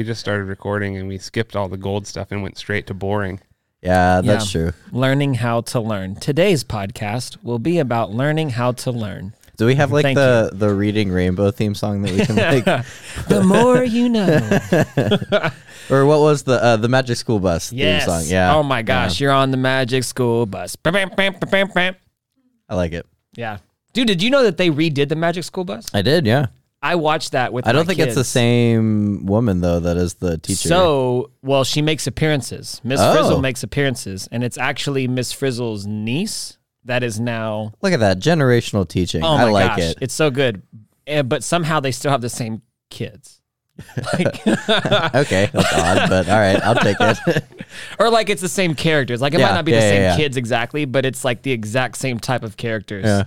Yeah, we just started recording and we skipped all the gold stuff and went straight to boring. Yeah, that's Yeah. true. Learning how to learn. Today's podcast will be about learning how to learn. Do we have like Thank the the reading rainbow theme song that we can like, The more you know. or what was the uh, the Magic School Bus yes. theme song? Yeah. Oh my gosh, you're on the magic school bus. Bam, bam, bam, bam, bam, bam. I like it. Yeah. Dude, did you know that they redid the magic school bus? I did. Yeah. I watched that with I don't think it's the same woman though that is the teacher. So, well, she makes appearances. Miss Oh. Frizzle makes appearances, and it's actually Miss Frizzle's niece that is now. look at that generational teaching. Oh my I like gosh, it. it's so good. Eh, but somehow they still have the same kids, like, okay, that's odd, but all right, I'll take it. or like it's the same characters. Like it might not be yeah, the yeah, same yeah. kids exactly, but it's like the exact same type of characters. Yeah.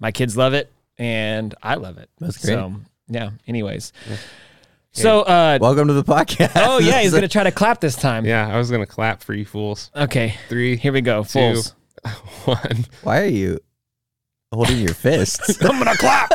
My kids love it, and I love it. That's great. So, yeah. Anyways, so uh, Welcome to the podcast. oh yeah, he's gonna try to clap this time. Yeah, I was gonna clap for you fools. Okay. Three, Here we go. Fools. one. Why are you holding your fists? I'm gonna clap.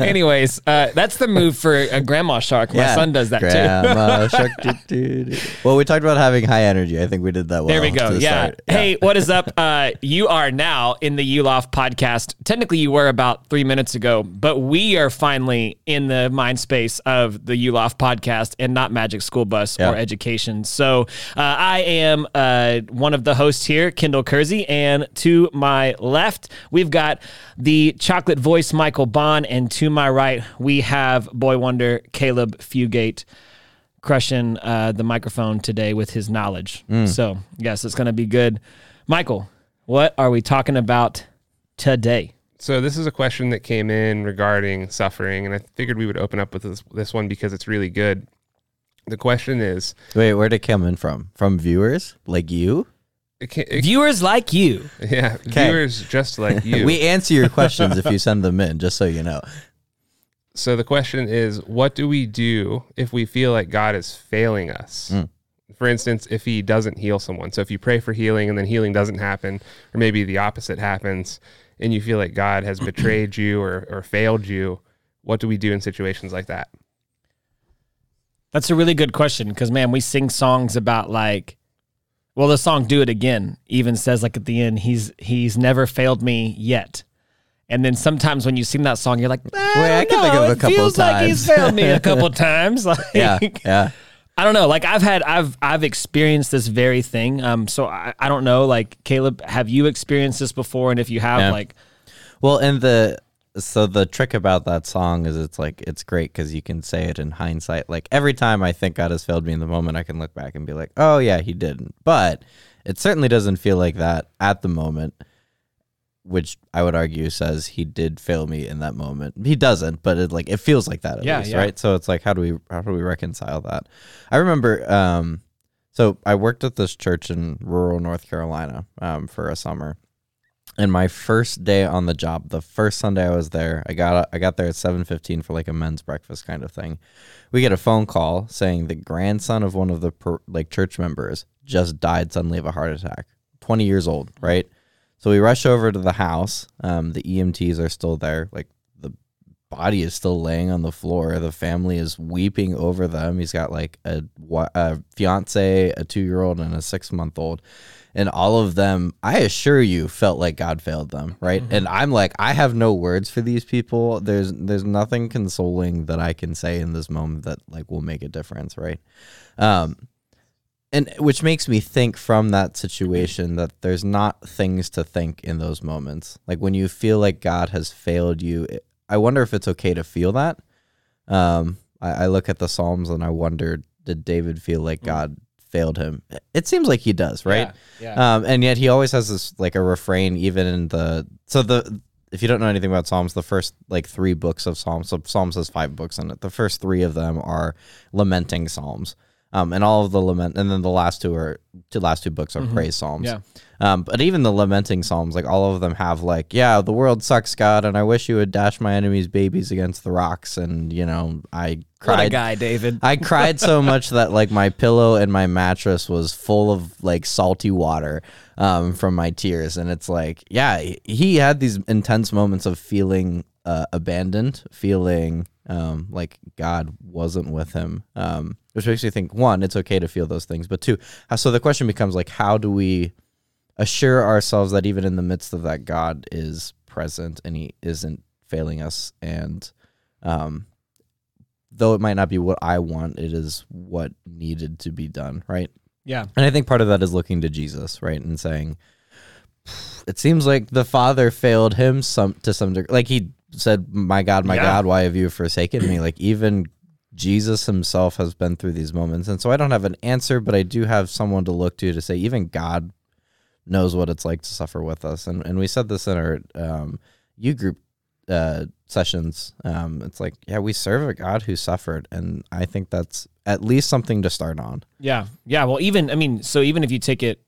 Anyways, uh, that's the move for a grandma shark. My son does that too. Grandma shark. doo, doo, doo. Well, we talked about having high energy. I think we did that well. There we go. to Yeah. start. Hey, what is up? Uh, you are now in the ULOF podcast. Technically, you were about three minutes ago, but we are finally in the mind space of the ULOF podcast and not Magic School Bus Yeah. or education. So uh, I am uh, one of the hosts here, Kendall Kersey, and to my left, we've got the chocolate voice, Michael Bond, and to my right, we have boy wonder, Caleb Fugate crushing uh, the microphone today with his knowledge. So, yes, it's going to be good. Michael, what are we talking about today? So this is a question that came in regarding suffering, and I figured we would open up with this, this one because it's really good. The question is, Wait, where'd it come in from? From viewers like you? It can, it, Viewers like you. yeah, viewers just like you. We answer your questions if you send them in, just so you know. so the question is, what do we do if we feel like God is failing us? Mm. For instance, if He doesn't heal someone. So if you pray for healing and then healing doesn't happen, or maybe the opposite happens, and you feel like God has betrayed you or, or failed you, what do we do in situations like that? That's a really good question because, man, we sing songs about like, well, the song "Do It Again" even says like at the end, he's he's never failed me yet. And then sometimes when you sing that song, you're like, I, Wait, I can think of a it couple feels like he's failed me a couple times. Like, Yeah, yeah. I don't know. Like I've had, I've, I've experienced this very thing. Um, so I, I don't know. Like Caleb, have you experienced this before? And if you have, Yeah. like, Well, and the so the trick about that song is it's like it's great because you can say it in hindsight. Like every time I think God has failed me in the moment, I can look back and be like, "Oh yeah, He didn't." But it certainly doesn't feel like that at the moment, which I would argue says He did fail me in that moment. He doesn't, but it like it feels like that at Yeah, least, yeah. right? So it's like, how do we how do we reconcile that? I remember. um so I worked at this church in rural North Carolina um, for a summer, and my first day on the job, the first Sunday I was there, I got I got there at seven fifteen for like a men's breakfast kind of thing. We get a phone call saying the grandson of one of the per, like church members just died suddenly of a heart attack. Twenty years old, right? So we rush over to the house. Um, the EMTs are still there. Like the body is still laying on the floor. The family is weeping over them. He's got like a, a fiance, a two year old, and a six month old. And all of them, I assure you, felt like God failed them, right? And I'm like, I have no words for these people. There's there's nothing consoling that I can say in this moment that like will make a difference, right? Um, and which makes me think from that situation that there's not things to think in those moments. Like when you feel like God has failed you, it, I wonder if it's okay to feel that. Um, I, I look at the Psalms and I wonder, did David feel like God failed him? It seems like he does, right? Yeah. Um, and yet he always has this like a refrain, even in the so the if you don't know anything about Psalms, the first like three books of Psalms, so Psalms has five books in it. The first three of them are lamenting Psalms. Um, and all of the lament, and then the last two are the last two books are praise psalms. Yeah. Um, but even the lamenting psalms, like all of them have like, yeah, the world sucks, God, and I wish you would dash my enemies' babies against the rocks, and you know, I What a cried. guy, David. I cried so much that like my pillow and my mattress was full of like salty water um, from my tears, and it's like, yeah, he- he had these intense moments of feeling uh, abandoned, feeling um, like God wasn't with him, um, which makes me think one, it's okay to feel those things, but two, so the question becomes like, how do we assure ourselves that even in the midst of that, God is present and He isn't failing us, and um, though it might not be what I want, it is what needed to be done, right? Yeah. And I think part of that is looking to Jesus, right, and saying, it seems like the Father failed him some to some degree. Like he said, "My God, my Yeah. God, why have you forsaken me?" Like even Jesus himself has been through these moments, and so I don't have an answer, but I do have someone to look to to say, even God knows what it's like to suffer with us. And and we said this in our um, U group uh, sessions. Um, it's like, yeah, we serve a God who suffered, and I think that's at least something to start on. Yeah. Yeah. Well, even, I mean, so even if you take it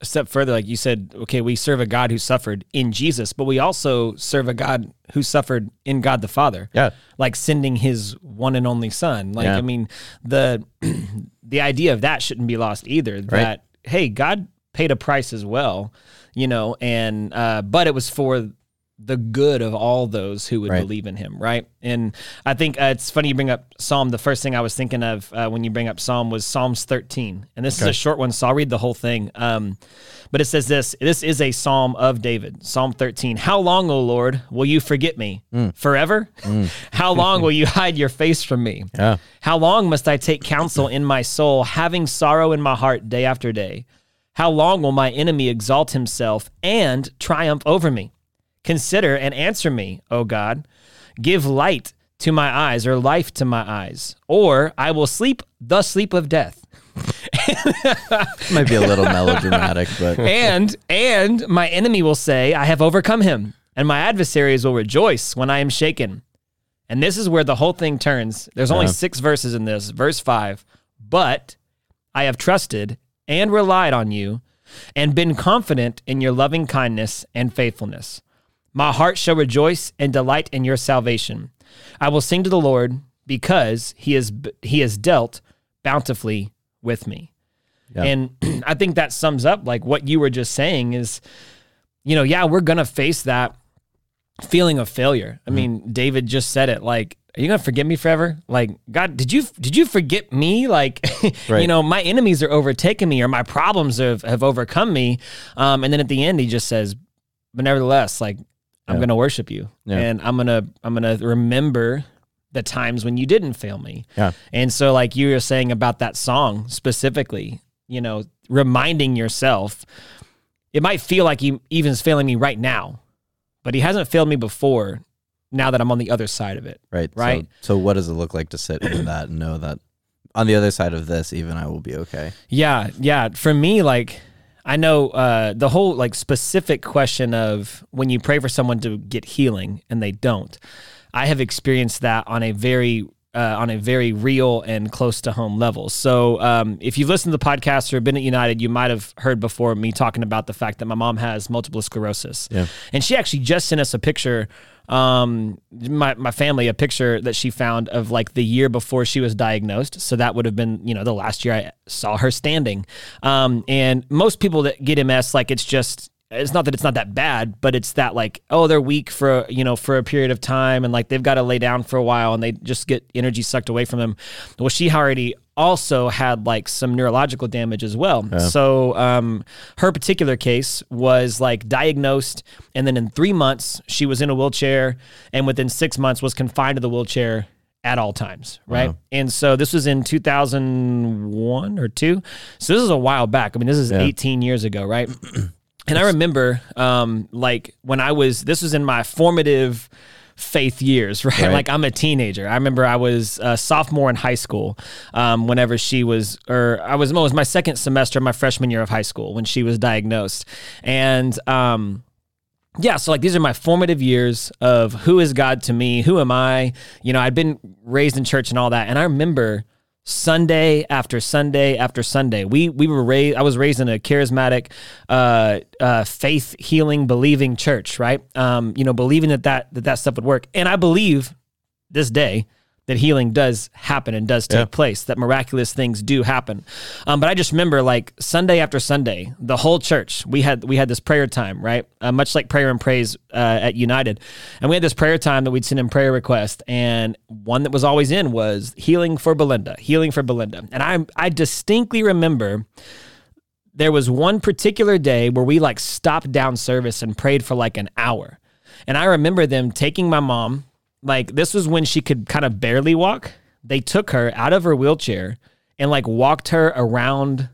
a step further, like you said, okay, we serve a God who suffered in Jesus, but we also serve a God who suffered in God the Father. Yeah. Like sending his one and only son. Like, Yeah. I mean, the, the idea of that shouldn't be lost either. That, hey, God paid a price as well, you know, and, uh, but it was for the good of all those who would Right. believe in him, right? And I think uh, it's funny you bring up Psalm. The first thing I was thinking of uh, when you bring up Psalm was Psalms 13. And this is a short one, so I'll read the whole thing. Um, but it says this this is a psalm of David, Psalm 13. How long, O Lord, will you forget me? Forever? How long will you hide your face from me? Yeah. How long must I take counsel in my soul, having sorrow in my heart day after day? How long will my enemy exalt himself and triumph over me? Consider and answer me, O God. Give light to my eyes, or life to my eyes, or I will sleep the sleep of death. Might be a little melodramatic, but and and my enemy will say, I have overcome him, and my adversaries will rejoice when I am shaken. And this is where the whole thing turns. There's only Yeah. six verses in this. Verse five, but I have trusted and relied on you, and been confident in your loving kindness and faithfulness. My heart shall rejoice and delight in your salvation. I will sing to the Lord because he is he has dealt bountifully with me. Yeah. And I think that sums up like what you were just saying is, you know, yeah, we're gonna face that feeling of failure. I mm-hmm. mean, David just said it like, are you gonna forget me forever? Like, God, did you did you forget me? Like, you know, my enemies are overtaking me or my problems have, have overcome me. Um, and then at the end he just says, But nevertheless, like I'm Yeah. gonna worship you. Yeah. And I'm gonna I'm gonna remember the times when you didn't fail me. yeah, And so, like you were saying about that song specifically, you know, reminding yourself, it might feel like he even is failing me right now, but he hasn't failed me before. Now that I'm on the other side of it, right, Right. So, so what does it look like to sit in that and know that on the other side of this, even I will be okay? yeah, yeah. For me, like I know uh, the whole like specific question of when you pray for someone to get healing and they don't. I have experienced that on a very uh, on a very real and close to home level. So, um, if you've listened to the podcast or been at United, you might have heard before me talking about the fact that my mom has multiple sclerosis. Yeah. And she actually just sent us a picture, um, my, my family, a picture that she found of like the year before she was diagnosed. So that would have been, you know, the last year I saw her standing. Um, and most people that get MS, like it's just, it's not that it's not that bad, but it's that like, oh, they're weak for, you know, for a period of time and like they've got to lay down for a while and they just get energy sucked away from them. Well, she already also had like some neurological damage as well. So um, her particular case was like diagnosed, and then in three months she was in a wheelchair, and within six months was confined to the wheelchair at all times, right? And so this was in 2001 or two. So this is a while back. I mean, this is 18 years ago, right? And I remember, um, like when I was, this was in my formative faith years, right? Right. Like I'm a teenager. I remember I was a sophomore in high school, um, whenever she was, or I was, it was my second semester, of my freshman year of high school when she was diagnosed, and um, yeah, so like these are my formative years of who is God to me? Who am I? You know, I'd been raised in church and all that. And I remember Sunday after Sunday after Sunday, we we were raised. I was raised in a charismatic, uh, uh, faith healing, believing church, right? Um, you know, believing that that that that stuff would work, and I believe this day that healing does happen and does take Yeah. place, that miraculous things do happen. Um, but I just remember like Sunday after Sunday, the whole church we had we had this prayer time, right? Uh, much like prayer and praise uh, at United, and we had this prayer time that we'd send in prayer requests, and one that was always in was healing for Belinda, healing for Belinda, and I I distinctly remember there was one particular day where we like stopped down service and prayed for like an hour. And I remember them taking my mom, like this was when she could kind of barely walk. They took her out of her wheelchair and like walked her around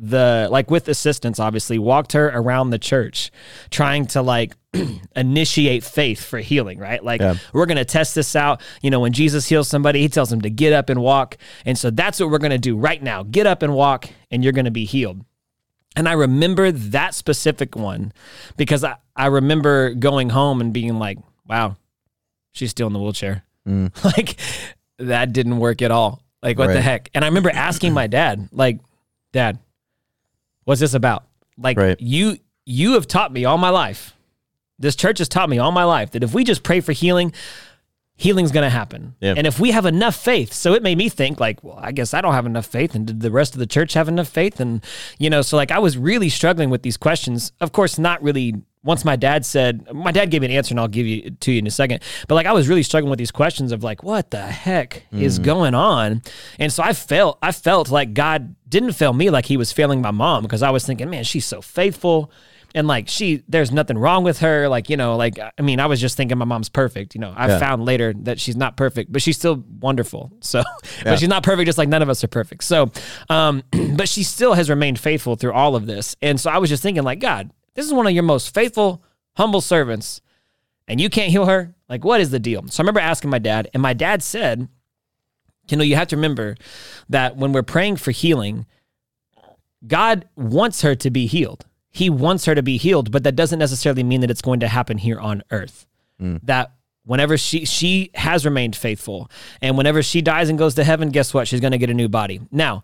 the like with assistance obviously walked her around the church trying to like initiate faith for healing right? Like Yeah. we're going to test this out. You know when jesus heals somebody he tells them to get up and walk. And so that's what we're going to do right now. Get up and walk and you're going to be healed. And I remember that specific one because I, I remember going home and being like, wow, she's still in the wheelchair. Mm. like, that didn't work at all. Like, what the heck? And I remember asking my dad, like, Dad, what's this about? Like, Right. you you have taught me all my life. This church has taught me all my life that if we just pray for healing, healing's going to happen. Yeah. And if we have enough faith, so it made me think like, well, I guess I don't have enough faith and did the rest of the church have enough faith and you know, so like I was really struggling with these questions. Of course, not really once my dad said, my dad gave me an answer and I'll give you to you in a second. But like I was really struggling with these questions of like, what the heck is going on? And so I felt I felt like God didn't fail me like he was failing my mom because I was thinking, man, she's so faithful. And like she there's nothing wrong with her. Like you know like i mean i was just thinking my mom's perfect you know. I Yeah. found later that she's not perfect but she's still wonderful. So but she's not perfect just like none of us are perfect. So um but she still has remained faithful through all of this. And so i was just thinking like god this is one of your most faithful humble servants and you can't heal her like what is the deal so i remember asking my dad and my dad said you know you have to remember that when we're praying for healing God wants her to be healed. He wants her to be healed, but that doesn't necessarily mean that it's going to happen here on earth. Hmm. That whenever she she has remained faithful and whenever she dies and goes to heaven, guess what? She's going to get a new body. Now,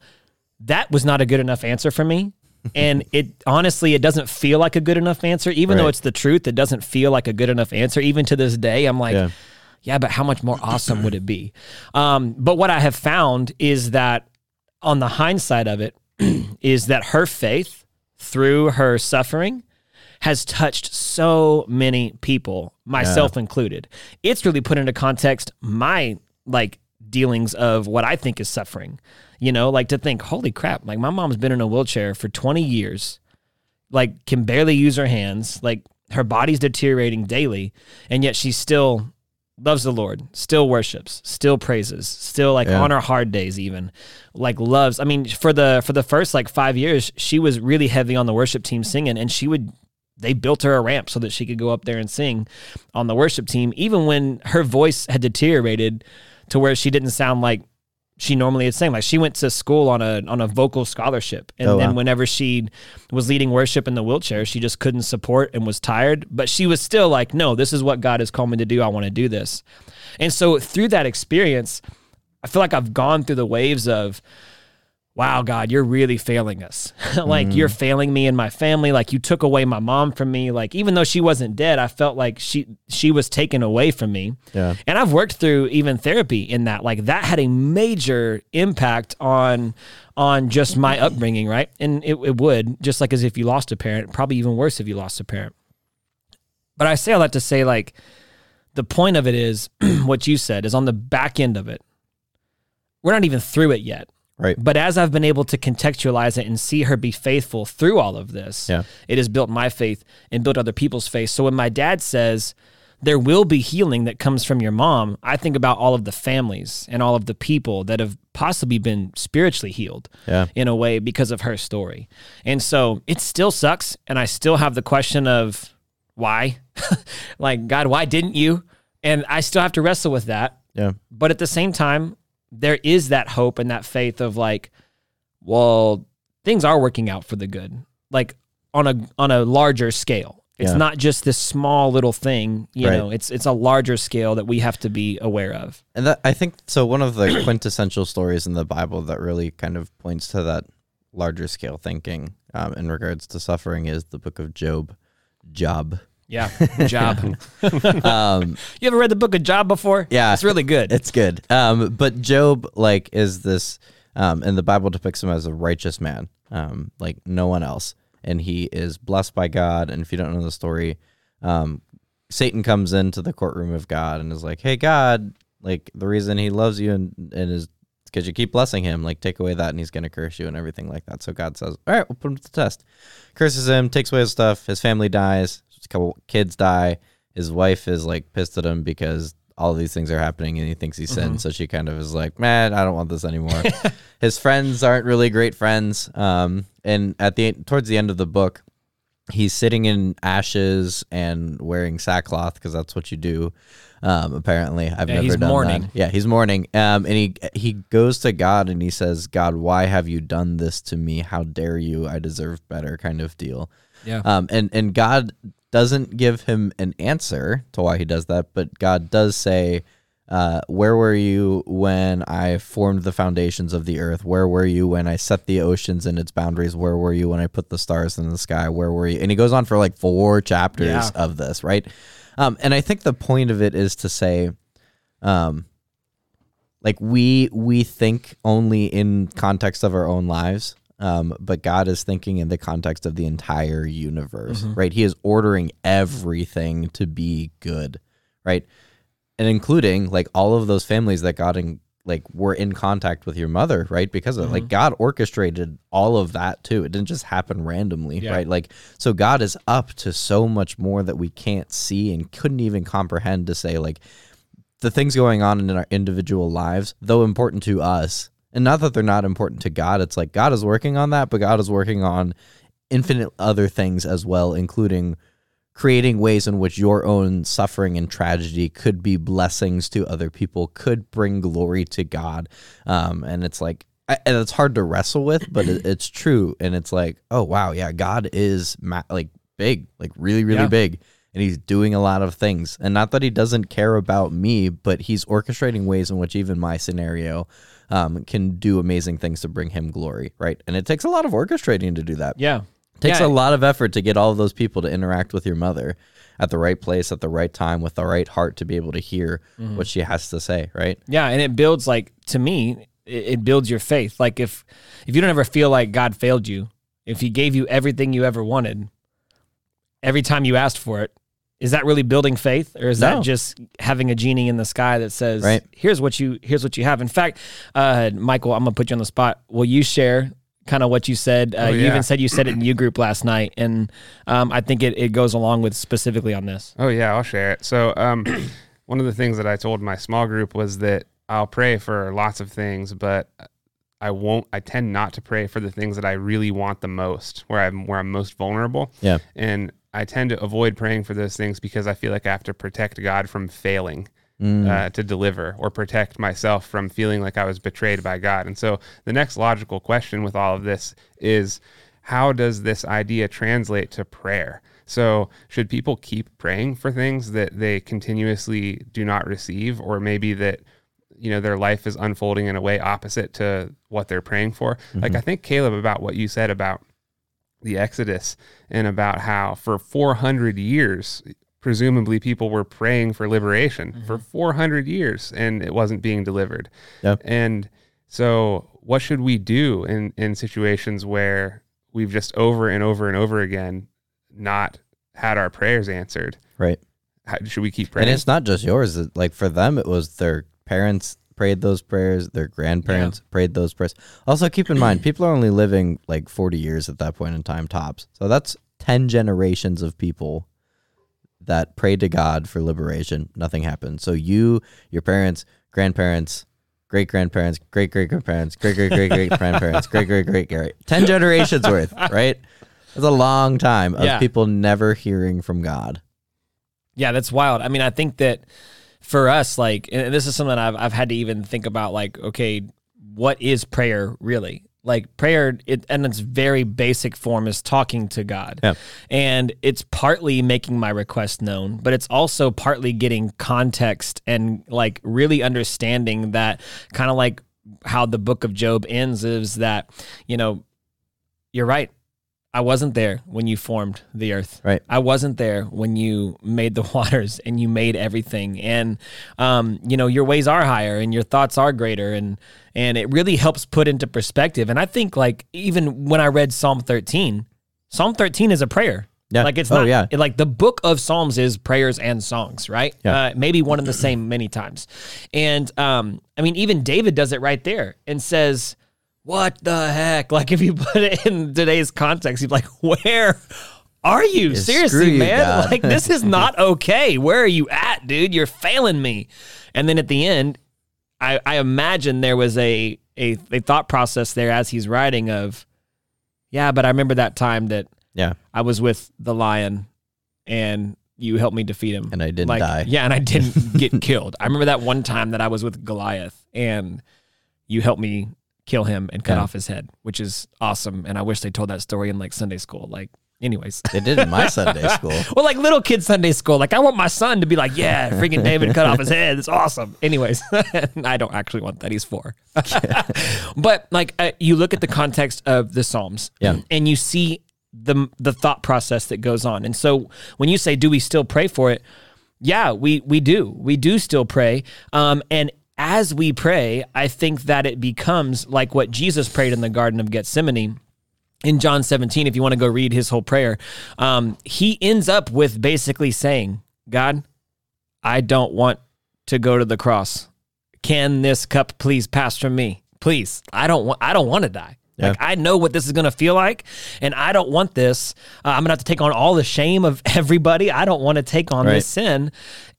that was not a good enough answer for me. And it honestly it doesn't feel like a good enough answer even though it's the truth it doesn't feel like a good enough answer even to this day i'm like Yeah. yeah, but how much more awesome would it be? Um, but what I have found is that on the hindsight of it, is that her faith through her suffering has touched so many people, myself included. It's really put into context my like dealings of what I think is suffering. You know, like to think, holy crap, like my mom's been in a wheelchair for 20 years like can barely use her hands like her body's deteriorating daily and yet she still loves the lord still worships still praises still like Yeah. on her hard days even like loves i mean for the for the first like five years she was really heavy on the worship team singing and she would they built her a ramp so that she could go up there and sing on the worship team even when her voice had deteriorated to where she didn't sound like she normally had sang. Like she went to school on a on a vocal scholarship, and Oh, then wow. whenever she was leading worship in the wheelchair, she just couldn't support and was tired. But she was still like, "No, this is what God has called me to do. I want to do this." And so through that experience, I feel like I've gone through the waves of, "Wow, God, you're really failing us. like you're mm. failing me and my family. Like you took away my mom from me. Like even though she wasn't dead, I felt like she she was taken away from me." Yeah. And I've worked through even therapy in that. Like that had a major impact on on just my upbringing, right? And it, it would, just like as if you lost a parent, probably even worse if you lost a parent. But I say all that to say, like, the point of it is what you said is on the back end of it. We're not even through it yet. Right. But as I've been able to contextualize it and see her be faithful through all of this, Yeah. it has built my faith and built other people's faith. So when my dad says there will be healing that comes from your mom, I think about all of the families and all of the people that have possibly been spiritually healed Yeah. in a way because of her story. And so it still sucks. And I still have the question of why? like, God, why didn't you? And I still have to wrestle with that. Yeah. But at the same time, there is that hope and that faith of like, well, things are working out for the good, like on a on a larger scale. It's Yeah. not just this small little thing, you Right. know. It's it's a larger scale that we have to be aware of. And that I think so. One of the quintessential stories in the Bible that really kind of points to that larger scale thinking um, in regards to suffering is the book of Job. Job. Yeah, Job. Um, you ever read the book of Job before? Yeah. it's really good. it's good. Um, but Job, like, is this, um, and the Bible depicts him as a righteous man, um, like no one else. And he is blessed by God. And if you don't know the story, um, Satan comes into the courtroom of God and is like, hey, God, like, the reason he loves you and, and is because you keep blessing him, like, take away that and he's going to curse you and everything like that. So God says, all right, we'll put him to the test. Curses him, takes away his stuff. His family dies. Couple kids die. His wife is like pissed at him because all these things are happening and he thinks he sinned. So she kind of is like, man, I don't want this anymore. His friends aren't really great friends. Um, and at the towards the end of the book, he's sitting in ashes and wearing sackcloth because that's what you do. Um, apparently, I've Yeah, never he's done mourning. that. Yeah, he's mourning. Um, and he he goes to God and he says, "God, why have you done this to me? How dare you? I deserve better." Kind of deal. yeah. Um, and and God doesn't give him an answer to why he does that, but God does say, uh, "Where were you when I formed the foundations of the earth? Where were you when I set the oceans and its boundaries? Where were you when I put the stars in the sky? Where were you?" And he goes on for like four chapters Yeah. of this, right? Um, and I think the point of it is to say, um, like we we think only in context of our own lives um, but god is thinking in the context of the entire universe right? He is ordering everything to be good right? And including like all of those families that got in like were in contact with your mother right? Because of like god orchestrated all of that too. It didn't just happen randomly Yeah. right? Like so god is up to so much more that we can't see and couldn't even comprehend to say like the things going on in our individual lives, though important to us, and not that they're not important to God, it's like God is working on that, but God is working on infinite other things as well, including creating ways in which your own suffering and tragedy could be blessings to other people, could bring glory to God. Um, and it's like, I- and it's hard to wrestle with, but it, it's true. And it's like, oh, wow, yeah, God is ma- like big, like really, really Yeah. big and he's doing a lot of things. And not that he doesn't care about me, but he's orchestrating ways in which even my scenario um, can do amazing things to bring him glory, right? And it takes a lot of orchestrating to do that. yeah. It takes Yeah. a lot of effort to get all of those people to interact with your mother at the right place, at the right time, with the right heart to be able to hear Mm-hmm. what she has to say, right? Yeah, and it builds like to me, it, it builds your faith. Like if if you don't ever feel like God failed you, if He gave you everything you ever wanted, every time you asked for it, is that really building faith, or is No. that just having a genie in the sky that says, Right. "Here's what you here's what you have"? In fact, uh, Michael, I'm gonna put you on the spot. Will you share? Kind of what you said. Uh, Oh, You even said you said it in U group last night, and um, I think it, it goes along with specifically on this. Oh yeah, I'll share it. So um, one of the things that I told my small group was that I'll pray for lots of things, but I won't. I tend not to pray for the things that I really want the most, where I'm where I'm most vulnerable. Yeah. And I tend to avoid praying for those things because I feel like I have to protect God from failing. Mm. Uh, to deliver or protect myself from feeling like I was betrayed by God. And so the next logical question with all of this is how does this idea translate to prayer? So, should people keep praying for things that they continuously do not receive, or maybe that you know their life is unfolding in a way opposite to what they're praying for? Like I think Caleb about what you said about the Exodus and about how for 400 years, presumably people were praying for liberation mm-hmm. for 400 years and it wasn't being delivered. Yep. And so, what should we do in, in situations where we've just over and over and over again not had our prayers answered? Right. How, should we keep praying? And it's not just yours. Like for them, it was their parents prayed those prayers, their grandparents prayed those prayers. Also, keep in mind, people are only living like 40 years at that point in time, tops. So that's 10 generations of people that prayed to God for liberation. Nothing happened. So you, your parents, grandparents, great grandparents, great great grandparents, great great great great grandparents, great great great great 10 generations worth, right? That's a long time of Yeah. people never hearing from God. Yeah, that's wild. I mean, I think that for us, like, and this is something I've I've had to even think about. Like, okay, what is prayer really? Like prayer, it, and its very basic form is talking to God, Yeah. and it's partly making my request known, but it's also partly getting context and like really understanding that kind of like how the book of Job ends is that you know you're right. I wasn't there when you formed the earth. Right. I wasn't there when you made the waters and you made everything. And um, you know, your ways are higher and your thoughts are greater and and it really helps put into perspective. And I think like even when I read Psalm 13, Psalm 13 is a prayer. Yeah. Like it's Oh, not yeah. like the book of Psalms is prayers and songs, right? Yeah. Uh, maybe one and the same many times. And um, I mean, even David does it right there and says, What the heck? Like if you put it in today's context, he's like, Where are you? Yeah, Seriously, you, man. God. Like this is not okay. Where are you at, dude? You're failing me. And then at the end, I, I imagine there was a, a a thought process there as he's writing of, yeah, but I remember that time that Yeah. I was with the lion and you helped me defeat him. And I didn't like, die. Yeah, and I didn't get killed. I remember that one time that I was with Goliath and you helped me kill him and cut Yeah. off his head, which is awesome. And I wish they told that story in like Sunday school. Like, anyways. They did in my Sunday school. Well, like little kid Sunday school. Like, I want my son to be like, yeah, freaking David cut off his head. It's awesome. Anyways, I don't actually want that. He's four. but like, uh, you look at the context of the Psalms, Yeah. and you see the the thought process that goes on. And so, when you say, "Do we still pray for it?" Yeah, we we do. We do still pray. Um, and as we pray, I think that it becomes like what Jesus prayed in the Garden of Gethsemane in John 17, if you want to go read his whole prayer, um, he ends up with basically saying, God, I don't want to go to the cross. Can this cup please pass from me? Please. I don't want I don't want to die. Like I know what this is going to feel like and I don't want this. Uh, I'm going to have to take on all the shame of everybody. I don't want to take on Right. this sin.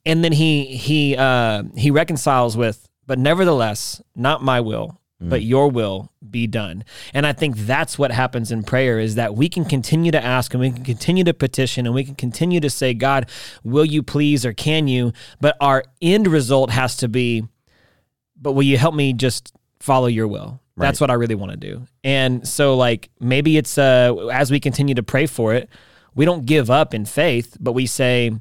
And then he he uh he reconciles with but nevertheless, not my will, but your will be done. And I think that's what happens in prayer is that we can continue to ask and we can continue to petition and we can continue to say, God, will you please or can you? But our end result has to be, but will you help me just follow your will? That's what I really want to do. And so like maybe it's uh as we continue to pray for it, we don't give up in faith, but we say,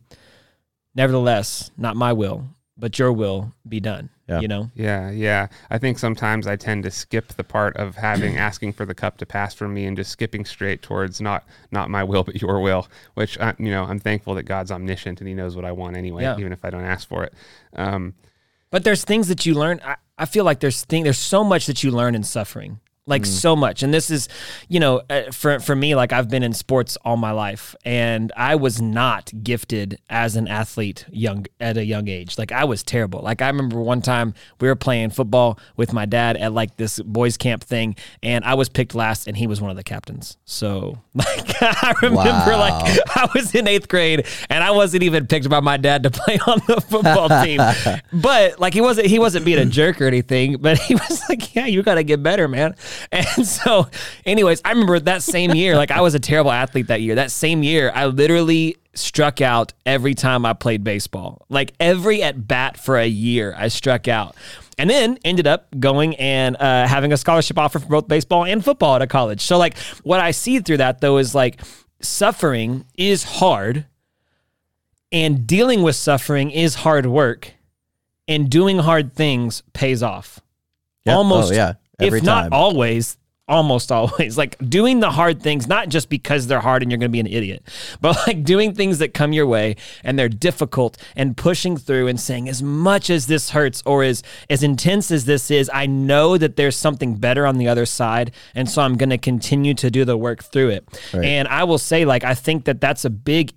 nevertheless, not my will, but your will be done. Yeah. You know? Yeah, yeah. I think sometimes I tend to skip the part of having asking for the cup to pass from me and just skipping straight towards not not my will but your will, which I, you know I'm thankful that God's omniscient and He knows what I want anyway, Yeah. even if I don't ask for it. Um, But there's things that you learn. I, I feel like there's thing there's so much that you learn in suffering. Like so much. And this is, you know, uh, for for me like I've been in sports all my life and I was not gifted as an athlete young at a young age. Like I was terrible. Like I remember one time we were playing football with my dad at like this boys camp thing and I was picked last and he was one of the captains. So like I remember Wow. like I was in 8th grade and I wasn't even picked by my dad to play on the football team. but like he wasn't he wasn't being a jerk or anything, but he was like, "Yeah, you got to get better, man." And so anyways, I remember that same year, like I was a terrible athlete that year. That same year, I literally struck out every time I played baseball. Like every at bat for a year, I struck out. And then ended up going and uh, having a scholarship offer for both baseball and football at a college. So, like, what I see through that though is like suffering is hard, and dealing with suffering is hard work, and doing hard things pays off. Yeah. Almost, Oh, yeah. Every if not always, almost always. Like doing the hard things, not just because they're hard and you're going to be an idiot, but like doing things that come your way and they're difficult and pushing through and saying, as much as this hurts or as as intense as this is, I know that there's something better on the other side, and so I'm going to continue to do the work through it. Right. And I will say, like, I think that that's a big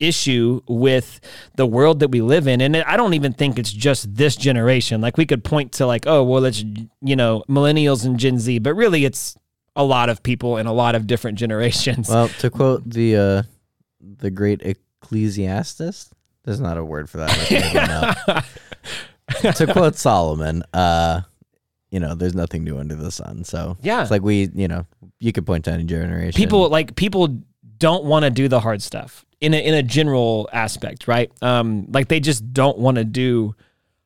issue with the world that we live in and i don't even think it's just this generation like we could point to like oh well it's you know millennials and gen z but really it's a lot of people in a lot of different generations Well, to quote the uh, the great Ecclesiastes, there's not a word for that. I can't even know. to quote Solomon, uh, you know, there's nothing new under the sun. So Yeah. it's like we, you know, you could point to any generation. people like people don't want to do the hard stuff in a, in a general aspect right? Um like they just don't want to do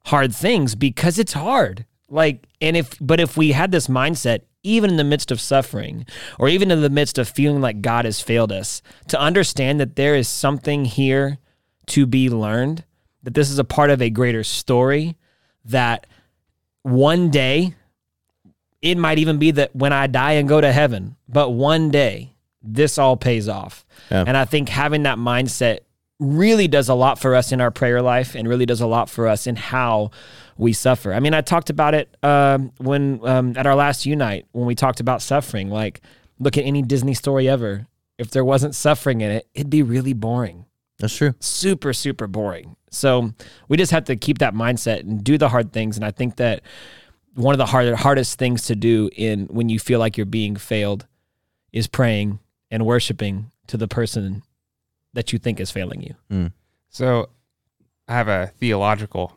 hard things because it's hard. Like and if but if we had this mindset even in the midst of suffering or even in the midst of feeling like god has failed us to understand that there is something here to be learned that this is a part of a greater story that one day it might even be that when I die and go to heaven, but one day this all pays off. Yeah. And I think having that mindset really does a lot for us in our prayer life and really does a lot for us in how we suffer. I mean, I talked about it um, when um, at our last Unite when we talked about suffering. Like, look at any Disney story ever. If there wasn't suffering in it, it'd be really boring That's true. super super boring so we just have to keep that mindset and do the hard things and i think that one of the hard, hardest things to do in when you feel like you're being failed is praying and worshiping to the person that you think is failing you So I have a theological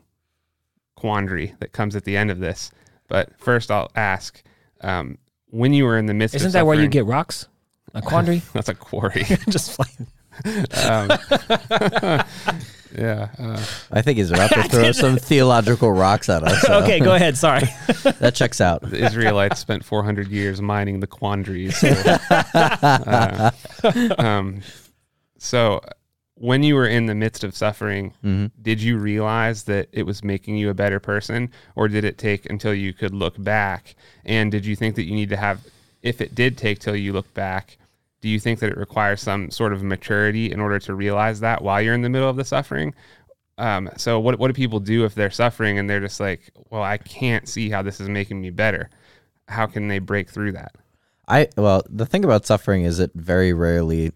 quandary that comes at the end of this. But first, I'll ask um, when you were in the midst isn't of that where you get rocks a quandary That's a quarry. just like um, yeah. Uh, I think he's about to throw some theological rocks at us. so okay go ahead sorry That checks out. the Israelites spent 400 years mining the quandaries. So, uh, um, so when you were in the midst of suffering, Mhm. did you realize that it was making you a better person, or did it take until you could look back? And did you think that you need to have, if it did take till you look back, do you think that it requires some sort of maturity in order to realize that while you're in the middle of the suffering? Um, so what what do people do if they're suffering and they're just like, well, I can't see how this is making me better? How can they break through that? I well, the thing about suffering is it very rarely.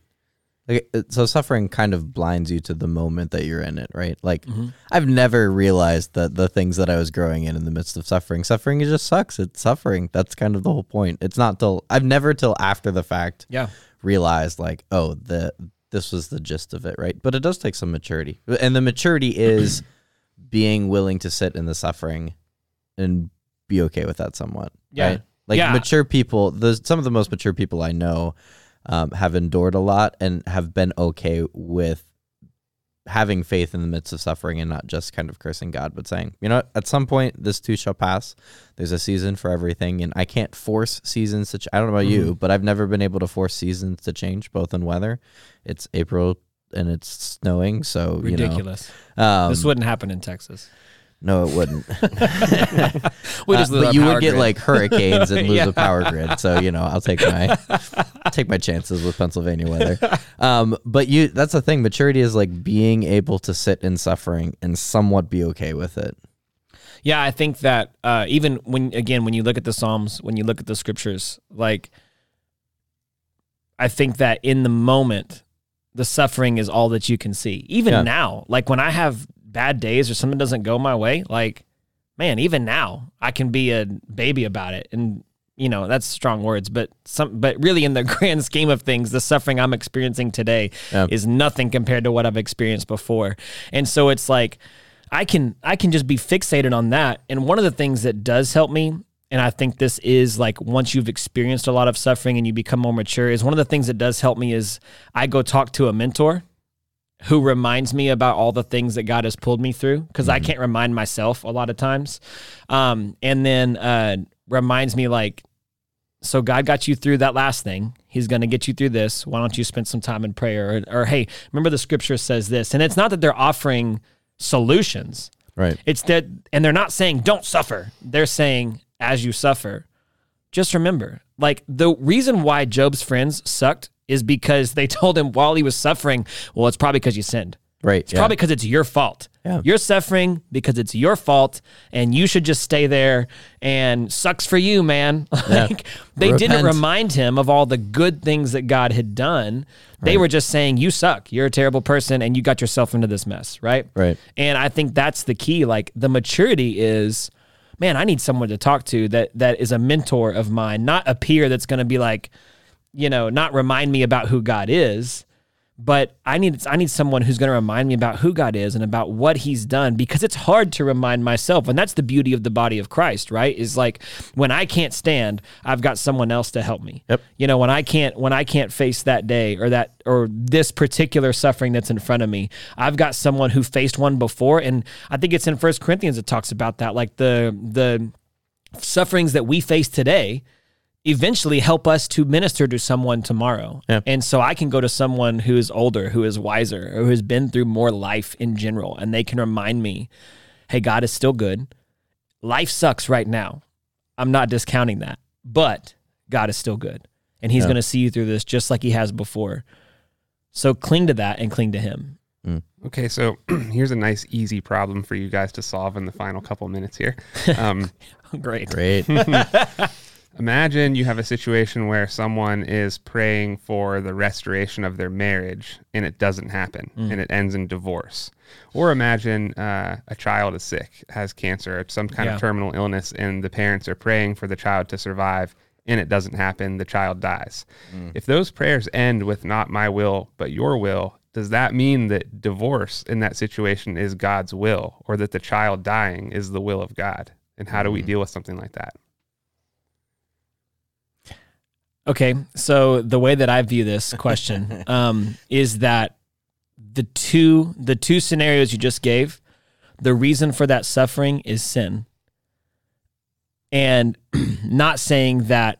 Like, uh, so suffering kind of blinds you to the moment that you're in it, right? Like mm-hmm. I've never realized that the things that I was growing in in the midst of suffering, suffering it just sucks. It's suffering. That's kind of the whole point. It's not till I've never till after the fact yeah realized like, oh, the this was the gist of it, right? But it does take some maturity, and the maturity is being willing to sit in the suffering and be okay with that somewhat. Yeah. Right? Like Yeah. mature people, the some of the most mature people I know um, have endured a lot and have been okay with having faith in the midst of suffering and not just kind of cursing God, but saying, you know, what, at some point this too shall pass. There's a season for everything, and I can't force seasons to. Ch- I don't know about you, but I've never been able to force seasons to change, both in weather. It's April and it's snowing, so ridiculous You know, um, this wouldn't happen in texas no, it wouldn't. we Uh, just lose but you power would get grid. like hurricanes and lose Yeah. the power grid. So you know, I'll take my take my chances with Pennsylvania weather. Um, but you, that's the thing. Maturity is like being able to sit in suffering and somewhat be okay with it. Yeah, I think that uh, even when again when you look at the Psalms, when you look at the scriptures, like I think that in the moment, the suffering is all that you can see. Even Yeah. now, like when I have bad days or something doesn't go my way, like man, even now I can be a baby about it, and you know that's strong words, but some, but really in the grand scheme of things, the suffering I'm experiencing today Yeah. is nothing compared to what I've experienced before, and so it's like. I can I can just be fixated on that. And one of the things that does help me, and I think this is like once you've experienced a lot of suffering and you become more mature, is one of the things that does help me is I go talk to a mentor who reminds me about all the things that God has pulled me through because I can't remind myself a lot of times. Um, and then uh, reminds me like, so God got you through that last thing. He's going to get you through this. Why don't you spend some time in prayer? Or, or hey, remember the scripture says this, and it's not that they're offering solutions. Right. It's that, and they're not saying don't suffer. They're saying as you suffer, just remember, like the reason why Job's friends sucked is because they told him while he was suffering, well, it's probably because you sinned. Right. It's probably because it's your fault. Yeah. You're suffering because it's your fault, and you should just stay there. And sucks for you, man. like they didn't remind him of all the good things that God had done. They were just saying, "You suck. You're a terrible person, and you got yourself into this mess." Right. Right. And I think that's the key. Like the maturity is, man, I need someone to talk to that that is a mentor of mine, not a peer that's going to be like, you know, not remind me about who God is, but I need I need someone who's going to remind me about who God is and about what he's done because it's hard to remind myself. And that's the beauty of the body of Christ, right? Is like when I can't stand, I've got someone else to help me. Yep. You know, when I can't when I can't face that day or that or this particular suffering that's in front of me, I've got someone who faced one before and I think it's in First Corinthians it talks about that like the the sufferings that we face today eventually help us to minister to someone tomorrow. Yeah. And so I can go to someone who is older, who is wiser, or who has been through more life in general, and they can remind me, hey, God is still good. Life sucks right now. I'm not discounting that, but God is still good. and he's Yeah. going to see you through this just like he has before. So cling to that and cling to him. Okay, so here's a nice, easy problem for you guys to solve in the final couple minutes here. Um, Great. Great. imagine you have a situation where someone is praying for the restoration of their marriage and it doesn't happen mm. and it ends in divorce. Or imagine uh, a child is sick, has cancer, or some kind Yeah. of terminal illness, and the parents are praying for the child to survive and it doesn't happen, the child dies. Mm. If those prayers end with not my will, but your will, does that mean that divorce in that situation is God's will or that the child dying is the will of God? And how do we mm. deal with something like that? Okay, so the way that I view this question um, is that the two the two scenarios you just gave, the reason for that suffering is sin, and not saying that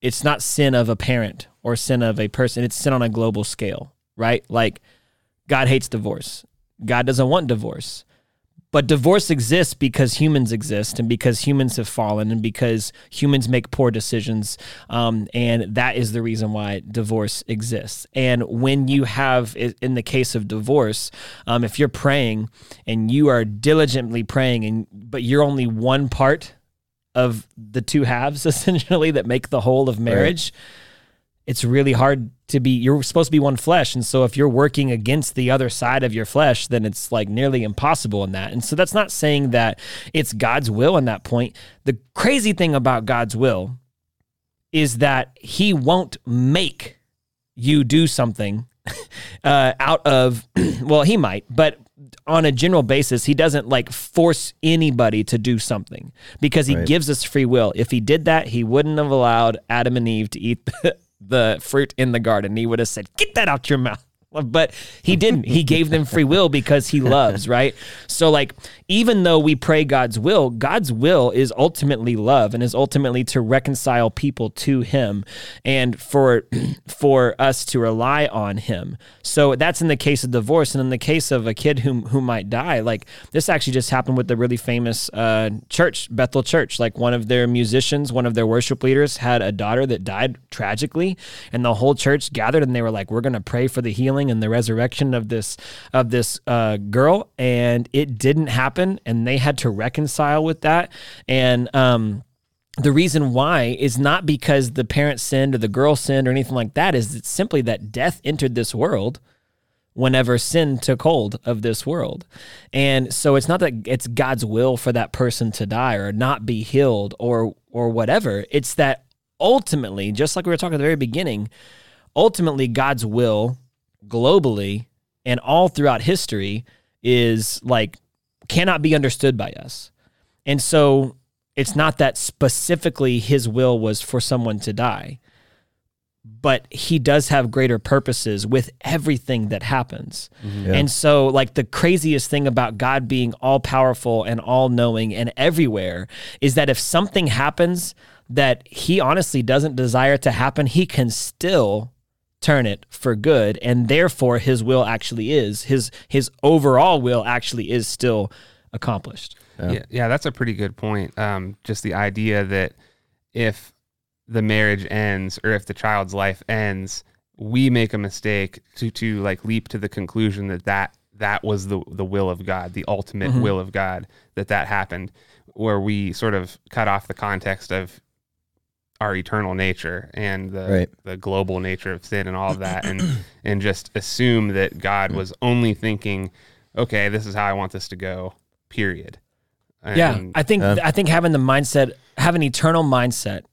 it's not sin of a parent or sin of a person; it's sin on a global scale, right? Like God hates divorce. God doesn't want divorce. But divorce exists because humans exist and because humans have fallen and because humans make poor decisions. Um, and that is the reason why divorce exists. And when you have, in the case of divorce, um, if you're praying and you are diligently praying, and but you're only one part of the two halves essentially that make the whole of marriage, it's really hard to be you're supposed to be one flesh. And so if you're working against the other side of your flesh then it's like nearly impossible in that. And so that's not saying that it's god's will in that point. The crazy thing about god's will is that he won't make you do something uh, out of well he might but on a general basis he doesn't like force anybody to do something because he Right. gives us free will. If he did that he wouldn't have allowed adam and eve to eat the fruit in the garden. He would have said get that out your mouth but he didn't. He gave them free will because he loves right? So like even though we pray god's will god's will is ultimately love and is ultimately to reconcile people to him and for for us to rely on him. So that's in the case of divorce and in the case of a kid who who might die. Like this actually just happened with the really famous uh, church bethel church. Like one of their musicians one of their worship leaders had a daughter that died tragically and the whole church gathered and they were like we're going to pray for the healing and the resurrection of this of this uh, girl and it didn't happen and they had to reconcile with that and um the reason why is not because the parents sinned or the girl sinned or anything like that is it's simply that death entered this world whenever sin took hold of this world. And so it's not that it's God's will for that person to die or not be healed or or whatever. It's that ultimately, just like we were talking at the very beginning, ultimately God's will globally and all throughout history is like cannot be understood by us. And so it's not that specifically his will was for someone to die but he does have greater purposes with everything that happens. Mm-hmm. Yeah. And so, like, the craziest thing about God being all powerful and all knowing and everywhere is that if something happens that he honestly doesn't desire to happen, he can still turn it for good and therefore his will actually is his his overall will actually is still accomplished Yeah. Yeah, yeah, that's a pretty good point. Um, just the idea that if the marriage ends or if the child's life ends, we make a mistake to to like leap to the conclusion that that that was the the will of God, the ultimate Mhm. will of God that that happened, where we sort of cut off the context of our eternal nature and the Right. the global nature of sin and all of that and and just assume that God was only thinking, okay, this is how I want this to go, period. yeah i think Yeah. i think having the mindset have an eternal mindset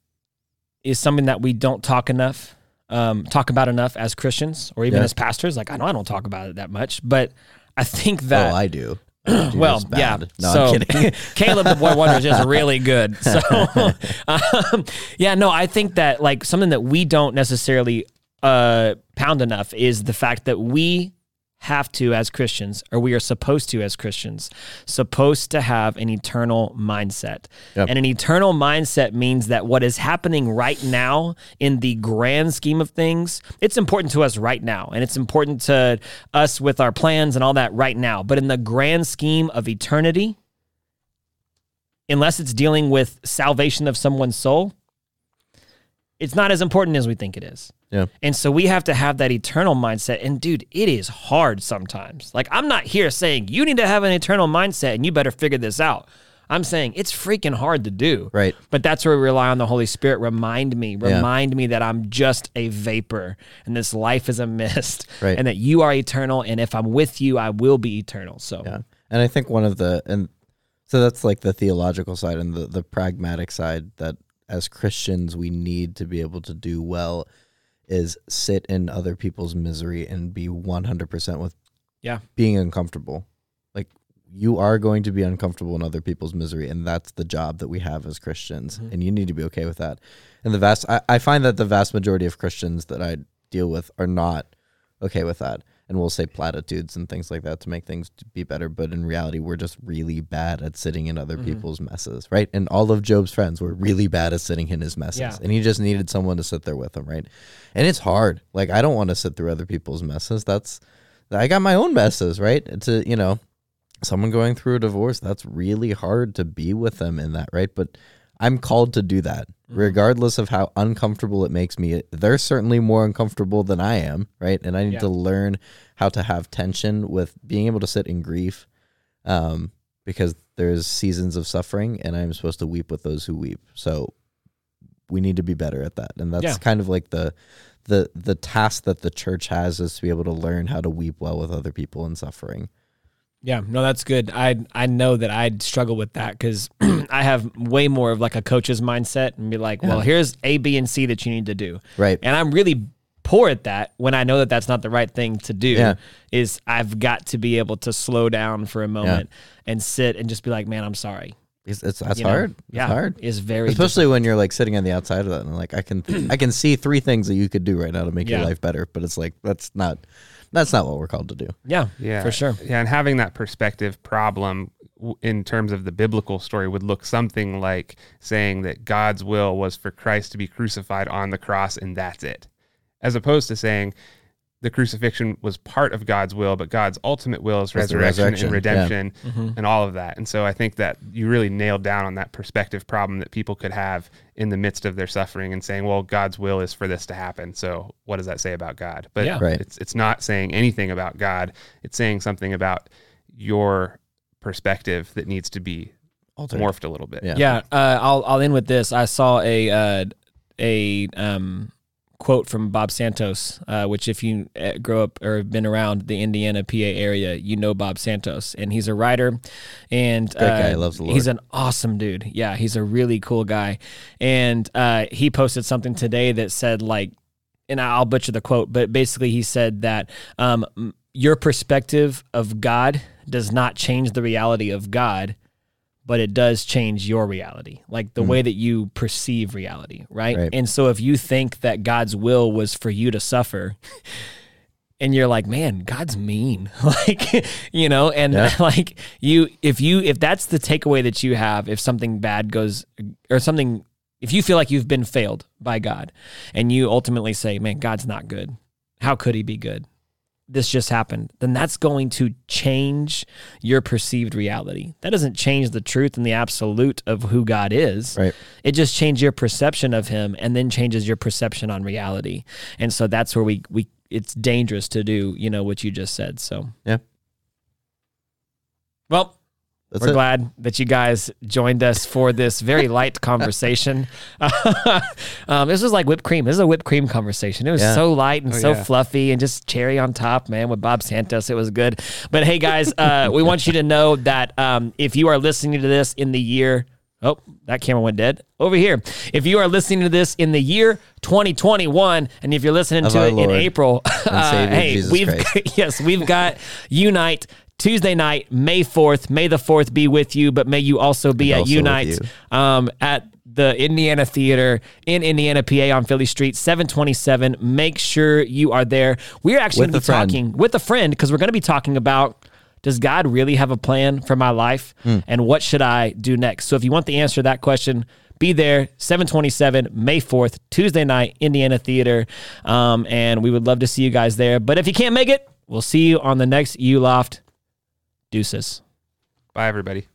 is something that we don't talk enough um, talk about enough as christians or even Yeah. as pastors like i know i don't talk about it that much but i think that oh, I do. Do. well, yeah. No, so I'm kidding. Caleb the boy wonder is just really good. So, um, yeah, no, I think that like something that we don't necessarily uh, pound enough is the fact that we have to as Christians, or we are supposed to as Christians, supposed to have an eternal mindset. Yep. And an eternal mindset means that what is happening right now in the grand scheme of things, it's important to us right now. And it's important to us with our plans and all that right now. But in the grand scheme of eternity, unless it's dealing with salvation of someone's soul, it's not as important as we think it is. Yeah. And so we have to have that eternal mindset. And dude, it is hard sometimes. Like, I'm not here saying you need to have an eternal mindset and you better figure this out. I'm saying it's freaking hard to do. Right. But that's where we rely on the Holy Spirit. Remind me, remind me that I'm just a vapor and this life is a mist Right. and that you are eternal. And if I'm with you, I will be eternal. So, Yeah. And I think one of the and so that's like the theological side and the the pragmatic side that as Christians we need to be able to do well is sit in other people's misery and be 100% with yeah. being uncomfortable. Like you are going to be uncomfortable in other people's misery and that's the job that we have as Christians mm-hmm. and you need to be okay with that. And the vast I, I find that the vast majority of Christians that I deal with are not okay with that and we'll say platitudes and things like that to make things be better but in reality we're just really bad at sitting in other mm-hmm. people's messes right? And all of job's friends were really bad at sitting in his messes Yeah. and he just needed someone to sit there with him right? And it's hard. Like i don't want to sit through other people's messes. That's i got my own messes right? To you know someone going through a divorce that's really hard to be with them in that right? But i'm called to do that regardless of how uncomfortable it makes me they're certainly more uncomfortable than i am right? And i need Yeah. to learn how to have tension with being able to sit in grief um, because there's seasons of suffering and i'm supposed to weep with those who weep. So we need to be better at that. And that's Yeah. kind of like the the the task that the church has is to be able to learn how to weep well with other people in suffering Yeah, no, that's good. I I know that I'd struggle with that because I have way more of like a coach's mindset and be like, well, here's A, B, and C that you need to do, right and I'm really poor at that when I know that that's not the right thing to do. Yeah. Is I've got to be able to slow down for a moment and sit and just be like, man, I'm sorry. it's, it's that's You know? hard it's Yeah, hard It's very especially when you're like sitting on the outside of that and like i can i can see three things that you could do right now to make Yeah. your life better but it's like that's not that's not what we're called to do. Yeah, Yeah, for sure. Yeah, and having that perspective problem w- in terms of the biblical story would look something like saying that God's will was for Christ to be crucified on the cross and that's it, as opposed to saying the crucifixion was part of God's will, but God's ultimate will is resurrection, resurrection, and yeah. redemption Mm-hmm. and all of that. And so I think that you really nailed down on that perspective problem that people could have in the midst of their suffering and saying, well, God's will is for this to happen. So what does that say about God? But Yeah. Right. it's it's not saying anything about God. It's saying something about your perspective that needs to be Altered. morphed a little bit. Yeah. Yeah, uh, I'll I'll end with this. I saw a uh, a um, quote from Bob Santos, uh, which if you uh, grow up or have been around the Indiana PA area, you know Bob Santos, and he's a writer, and uh, loves the He's an awesome dude. Yeah, he's a really cool guy, and uh, he posted something today that said like, and I'll butcher the quote, but basically he said that um, your perspective of God does not change the reality of God but it does change your reality, like the way that you perceive reality, right? Mm. Right. And so if you think that God's will was for you to suffer, and you're like, man, God's mean, like, you know, and Yeah. like you, if you, if that's the takeaway that you have, if something bad goes or something, if you feel like you've been failed by God, and you ultimately say, man, God's not good, how could He be good? This just happened, then that's going to change your perceived reality. That doesn't change the truth and the absolute of who God is. Right. It just changes your perception of him and then changes your perception on reality. And so that's where we we it's dangerous to do, you know, what you just said. So Yeah. Well, That's we're it. glad that you guys joined us for this very light conversation. um, this was like whipped cream. This is a whipped cream conversation. It was Yeah. so light and Oh, so yeah. fluffy and just cherry on top, man, with Bob Santos. It was good. But hey, guys, uh, we want you to know that um, if you are listening to this in the year, oh, that camera went dead over here. If you are listening to this in the year 2021, and if you're listening Of to our it in April, uh, hey, Jesus we've Christ. yes, we've got Unite Tuesday night, May 4th. May the 4th be with you, but may you also be And at also Unite um, at the Indiana Theater in Indiana, PA on Philly Street, 727. Make sure you are there. We're actually going to be friend. talking with a friend because we're going to be talking about does God really have a plan for my life Hmm. and what should I do next? So if you want the answer to that question, be there 727 May 4th, Tuesday night, Indiana Theater. Um, and we would love to see you guys there. But if you can't make it, we'll see you on the next U Loft. Deuces. Bye, everybody.